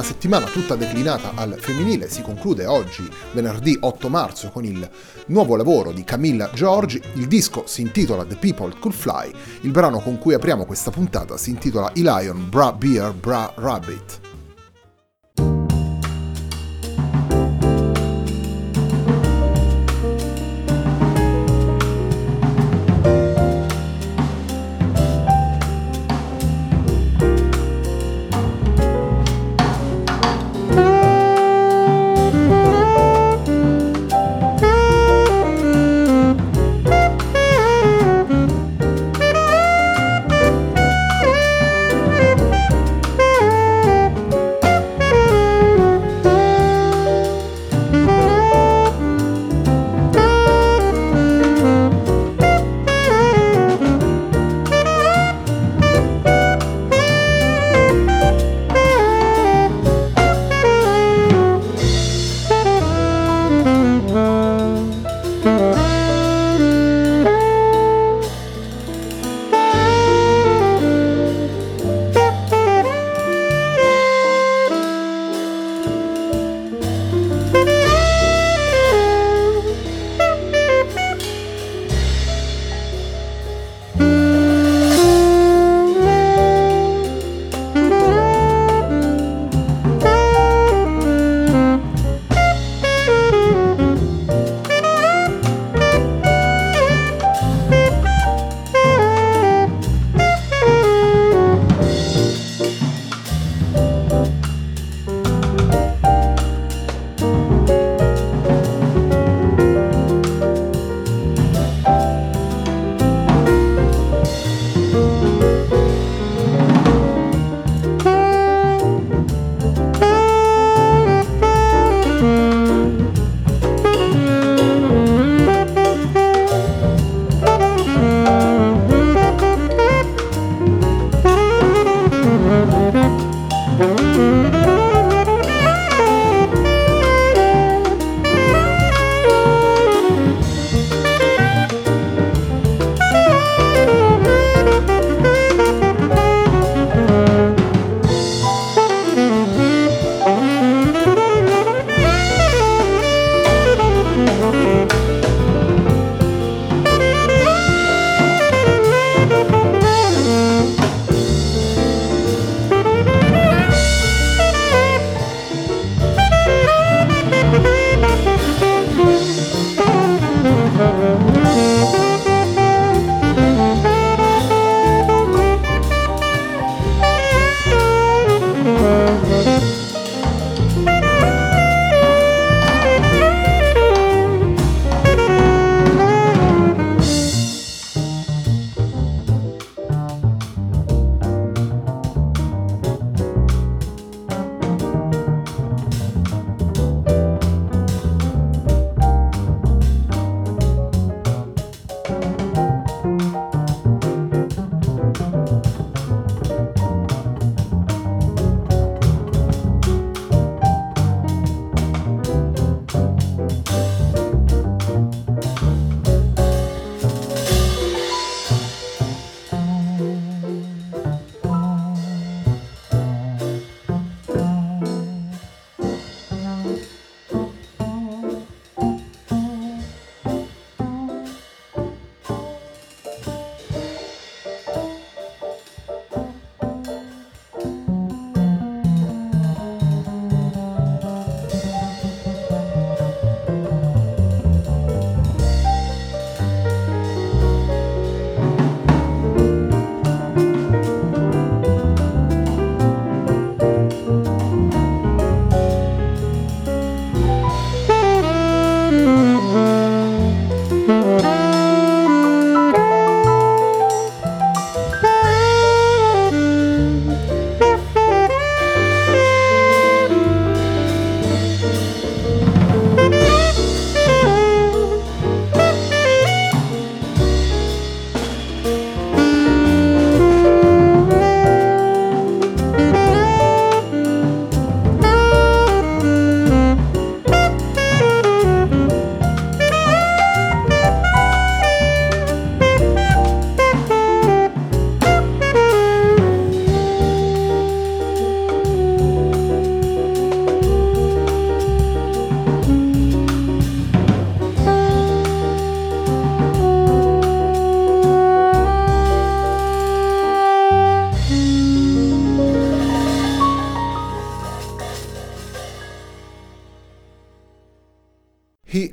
Una settimana tutta declinata al femminile si conclude oggi, venerdì 8 marzo, con il nuovo lavoro di Camilla Georgi. Il disco si intitola The People Could Fly. Il brano con cui apriamo questa puntata si intitola I Lion Bra Beer Bra Rabbit.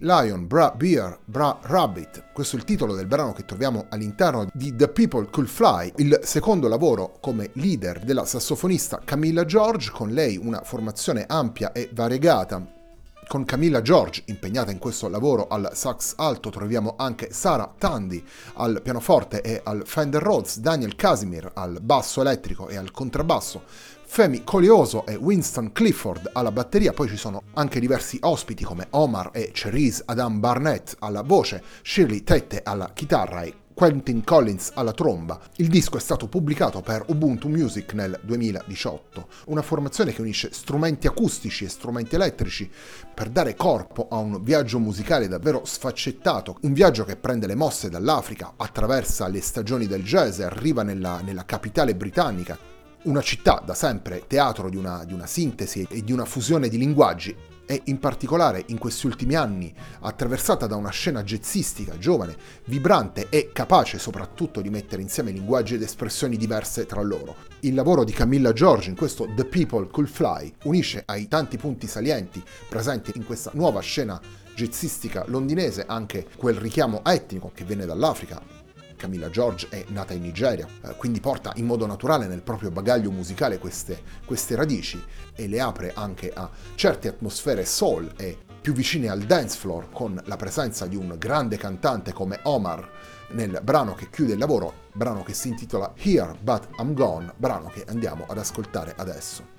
Lion, Bra Bear, Bra Rabbit. Questo è il titolo del brano che troviamo all'interno di The People Could Fly, il secondo lavoro come leader della sassofonista Camilla George, con lei una formazione ampia e variegata. Con Camilla George impegnata in questo lavoro al sax alto troviamo anche Sara Tandy al pianoforte e al Fender Rhodes, Daniel Casimir al basso elettrico e al contrabbasso, Femi Colioso e Winston Clifford alla batteria, poi ci sono anche diversi ospiti come Omar e Cherise Adam Barnett alla voce, Shirley Tette alla chitarra e Quentin Collins alla tromba. Il disco è stato pubblicato per Ubuntu Music nel 2018, una formazione che unisce strumenti acustici e strumenti elettrici per dare corpo a un viaggio musicale davvero sfaccettato, un viaggio che prende le mosse dall'Africa, attraversa le stagioni del jazz e arriva nella, nella capitale britannica una città da sempre teatro di una, di una sintesi e di una fusione di linguaggi e in particolare in questi ultimi anni attraversata da una scena jazzistica giovane, vibrante e capace soprattutto di mettere insieme linguaggi ed espressioni diverse tra loro. Il lavoro di Camilla George in questo The People Could Fly unisce ai tanti punti salienti presenti in questa nuova scena jazzistica londinese anche quel richiamo etnico che viene dall'Africa, Camilla George è nata in Nigeria, eh, quindi porta in modo naturale nel proprio bagaglio musicale queste, queste radici e le apre anche a certe atmosfere soul e più vicine al dance floor con la presenza di un grande cantante come Omar nel brano che chiude il lavoro, brano che si intitola Here But I'm Gone, brano che andiamo ad ascoltare adesso.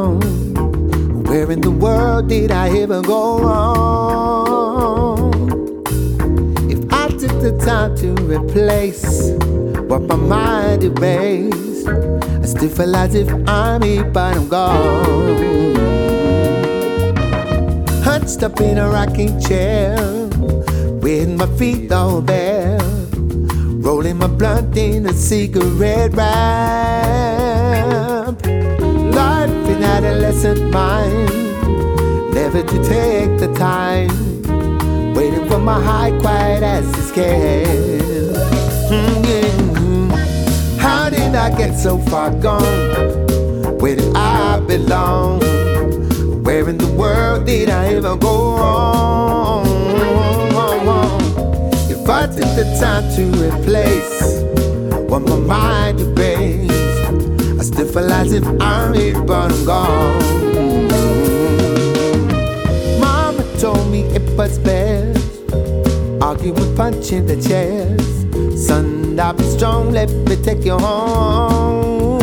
Belong? Where in the world did I ever go wrong? If I took the time to replace what my mind erased, I still feel as if I'm here, but I'm gone. Hunched up in a rocking chair, with my feet all bare rolling my blunt in a cigarette wrap. Mind, never to take the time, waiting for my high quiet as a scale. Mm-hmm. How did I get so far gone? Where did I belong? Where in the world did I ever go wrong? If I took the time to replace what my mind. I still feel as if I'm here, but I'm gone. Mama told me it was best. Arguing, punching the chest. Son, I'll be strong, let me take you home.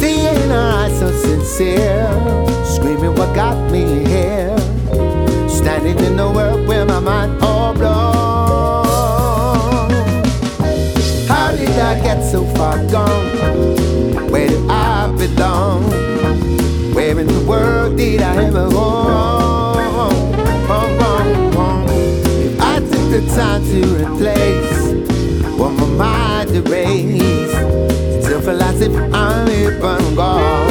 Seeing eyes so sincere, screaming what got me here. I'm here but I'm gone.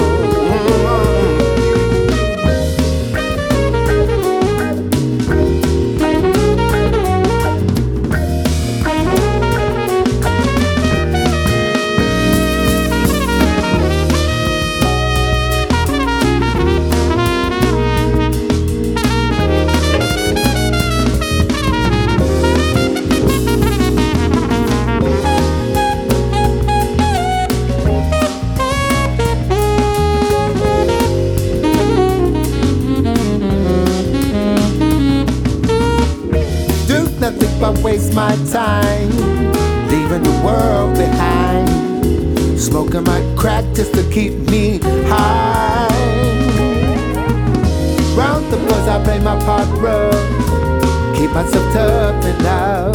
Myself tough and love.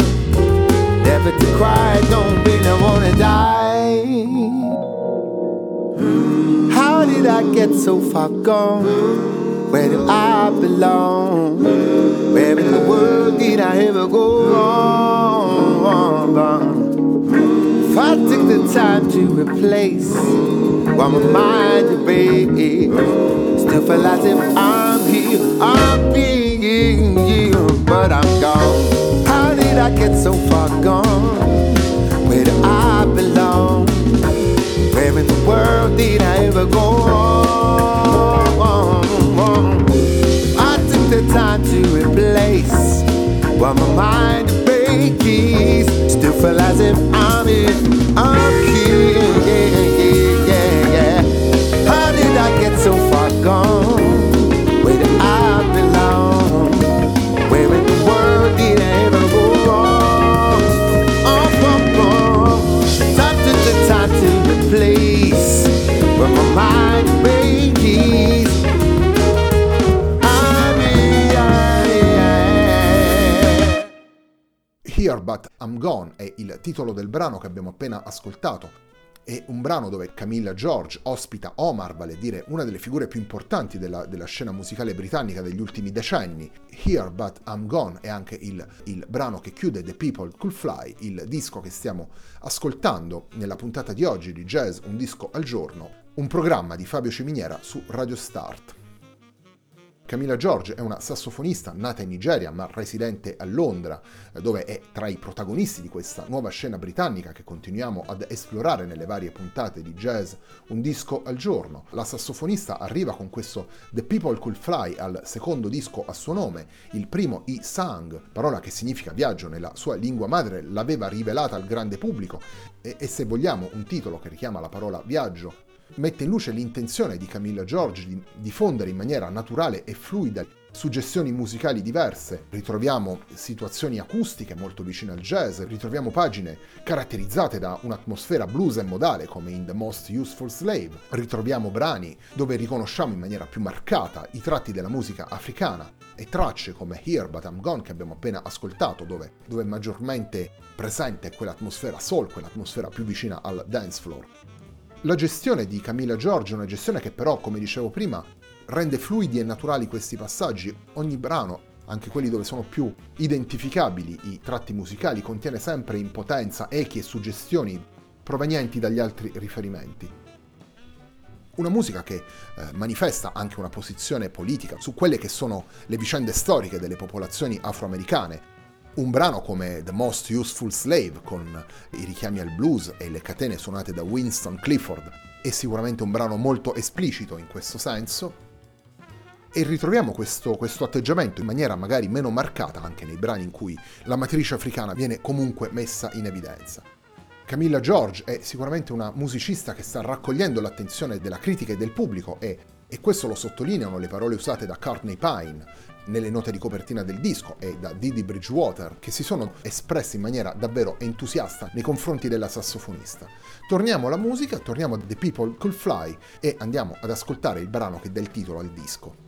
Never to cry, don't really wanna die. How did I get so far gone? Where do I belong? Where in the world did I ever go wrong? If I took the time to replace what my mind be, still feel as if I'm here, I'm being here, but I'm gone. How did I get so far gone? Where do I belong? Where in the world did I ever go wrong? I took the time to replace what my mind keys. Still feel as if I'm here, I'm here, Here But I'm Gone è il titolo del brano che abbiamo appena ascoltato. È un brano dove Camilla George ospita Omar, vale a dire una delle figure più importanti della, della scena musicale britannica degli ultimi decenni. Here But I'm Gone è anche il, il brano che chiude The People Could Fly, il disco che stiamo ascoltando nella puntata di oggi di Jazz Un disco al giorno, un programma di Fabio Ciminiera su Radio Start. Camilla George è una sassofonista nata in Nigeria ma residente a Londra, dove è tra i protagonisti di questa nuova scena britannica che continuiamo ad esplorare nelle varie puntate di jazz Un disco al giorno. La sassofonista arriva con questo The People Could Fly al secondo disco a suo nome, il primo I Sang, parola che significa viaggio nella sua lingua madre, l'aveva rivelata al grande pubblico e, e se vogliamo un titolo che richiama la parola viaggio mette in luce l'intenzione di Camilla George di diffondere in maniera naturale e fluida suggestioni musicali diverse, ritroviamo situazioni acustiche molto vicine al jazz, ritroviamo pagine caratterizzate da un'atmosfera blues e modale come in The Most Useful Slave, ritroviamo brani dove riconosciamo in maniera più marcata i tratti della musica africana e tracce come Here But I'm Gone che abbiamo appena ascoltato dove, dove è maggiormente presente quell'atmosfera soul, quell'atmosfera più vicina al dance floor. La gestione di Camilla Giorgio è una gestione che però, come dicevo prima, rende fluidi e naturali questi passaggi. Ogni brano, anche quelli dove sono più identificabili i tratti musicali, contiene sempre in potenza echi e suggestioni provenienti dagli altri riferimenti. Una musica che eh, manifesta anche una posizione politica su quelle che sono le vicende storiche delle popolazioni afroamericane, un brano come The Most Useful Slave, con i richiami al blues e le catene suonate da Winston Clifford, è sicuramente un brano molto esplicito in questo senso. E ritroviamo questo, questo atteggiamento in maniera magari meno marcata anche nei brani in cui la matrice africana viene comunque messa in evidenza. Camilla George è sicuramente una musicista che sta raccogliendo l'attenzione della critica e del pubblico e, e questo lo sottolineano le parole usate da Courtney Pine nelle note di copertina del disco e da Didi Bridgewater che si sono espressi in maniera davvero entusiasta nei confronti della sassofonista. Torniamo alla musica, torniamo a The People Could Fly e andiamo ad ascoltare il brano che dà il titolo al disco.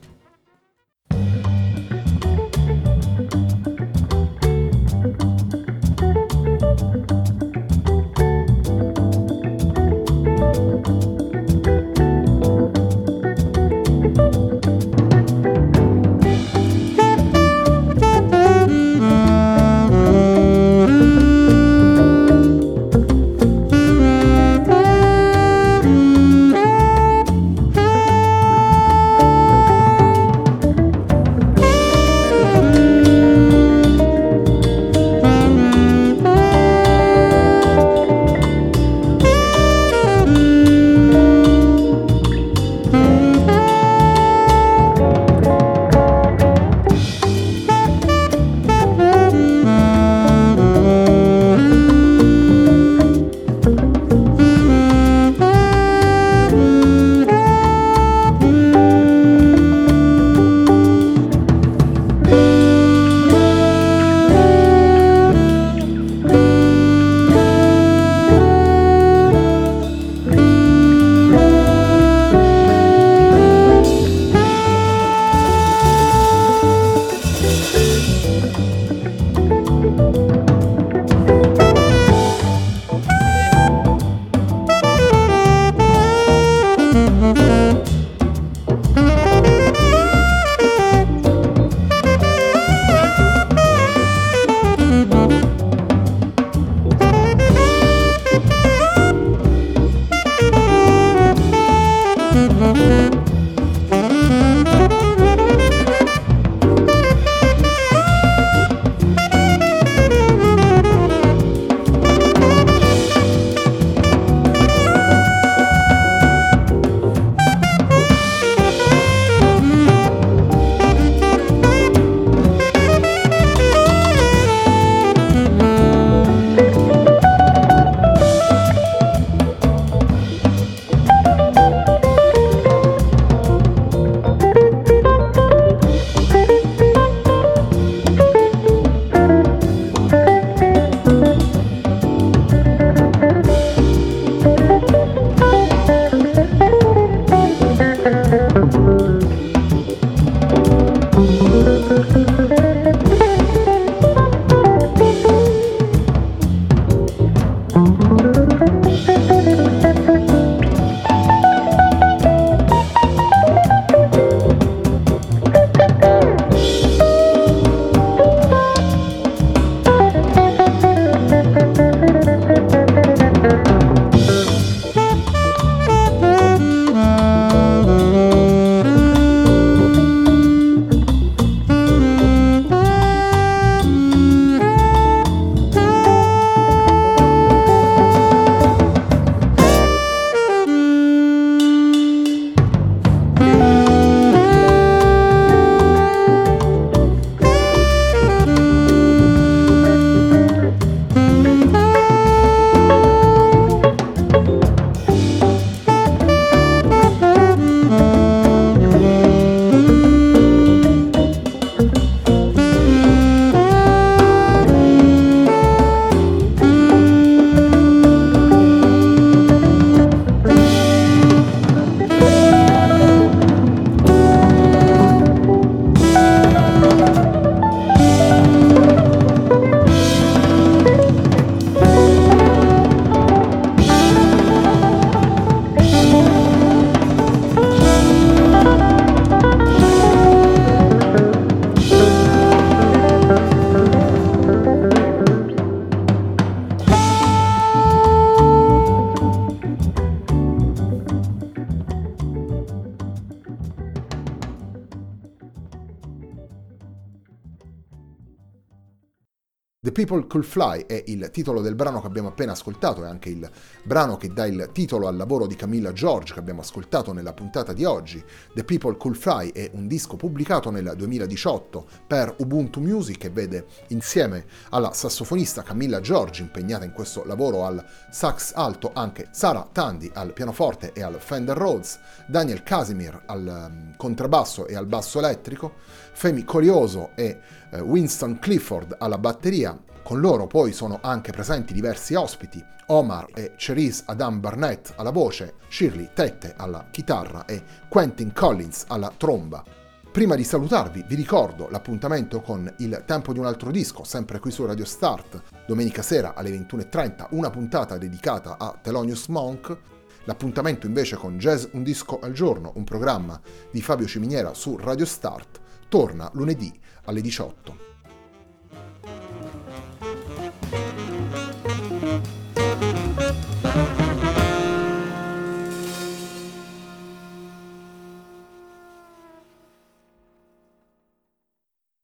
The People Could Fly è il titolo del brano che abbiamo appena ascoltato, è anche il brano che dà il titolo al lavoro di Camilla George che abbiamo ascoltato nella puntata di oggi. The People Could Fly è un disco pubblicato nel 2018 per Ubuntu Music e vede insieme alla sassofonista Camilla George impegnata in questo lavoro al sax alto anche Sara Tandy al pianoforte e al Fender Rhodes, Daniel Casimir al mm, contrabbasso e al basso elettrico, Femi Corioso e Winston Clifford alla batteria. Con loro poi sono anche presenti diversi ospiti, Omar e Cherise Adam Barnett alla voce, Shirley Tette alla chitarra e Quentin Collins alla tromba. Prima di salutarvi vi ricordo l'appuntamento con Il tempo di un altro disco, sempre qui su Radio Start, domenica sera alle 21.30, una puntata dedicata a Thelonious Monk. L'appuntamento invece con Jazz Un disco al giorno, un programma di Fabio Ciminiera su Radio Start, torna lunedì alle 18.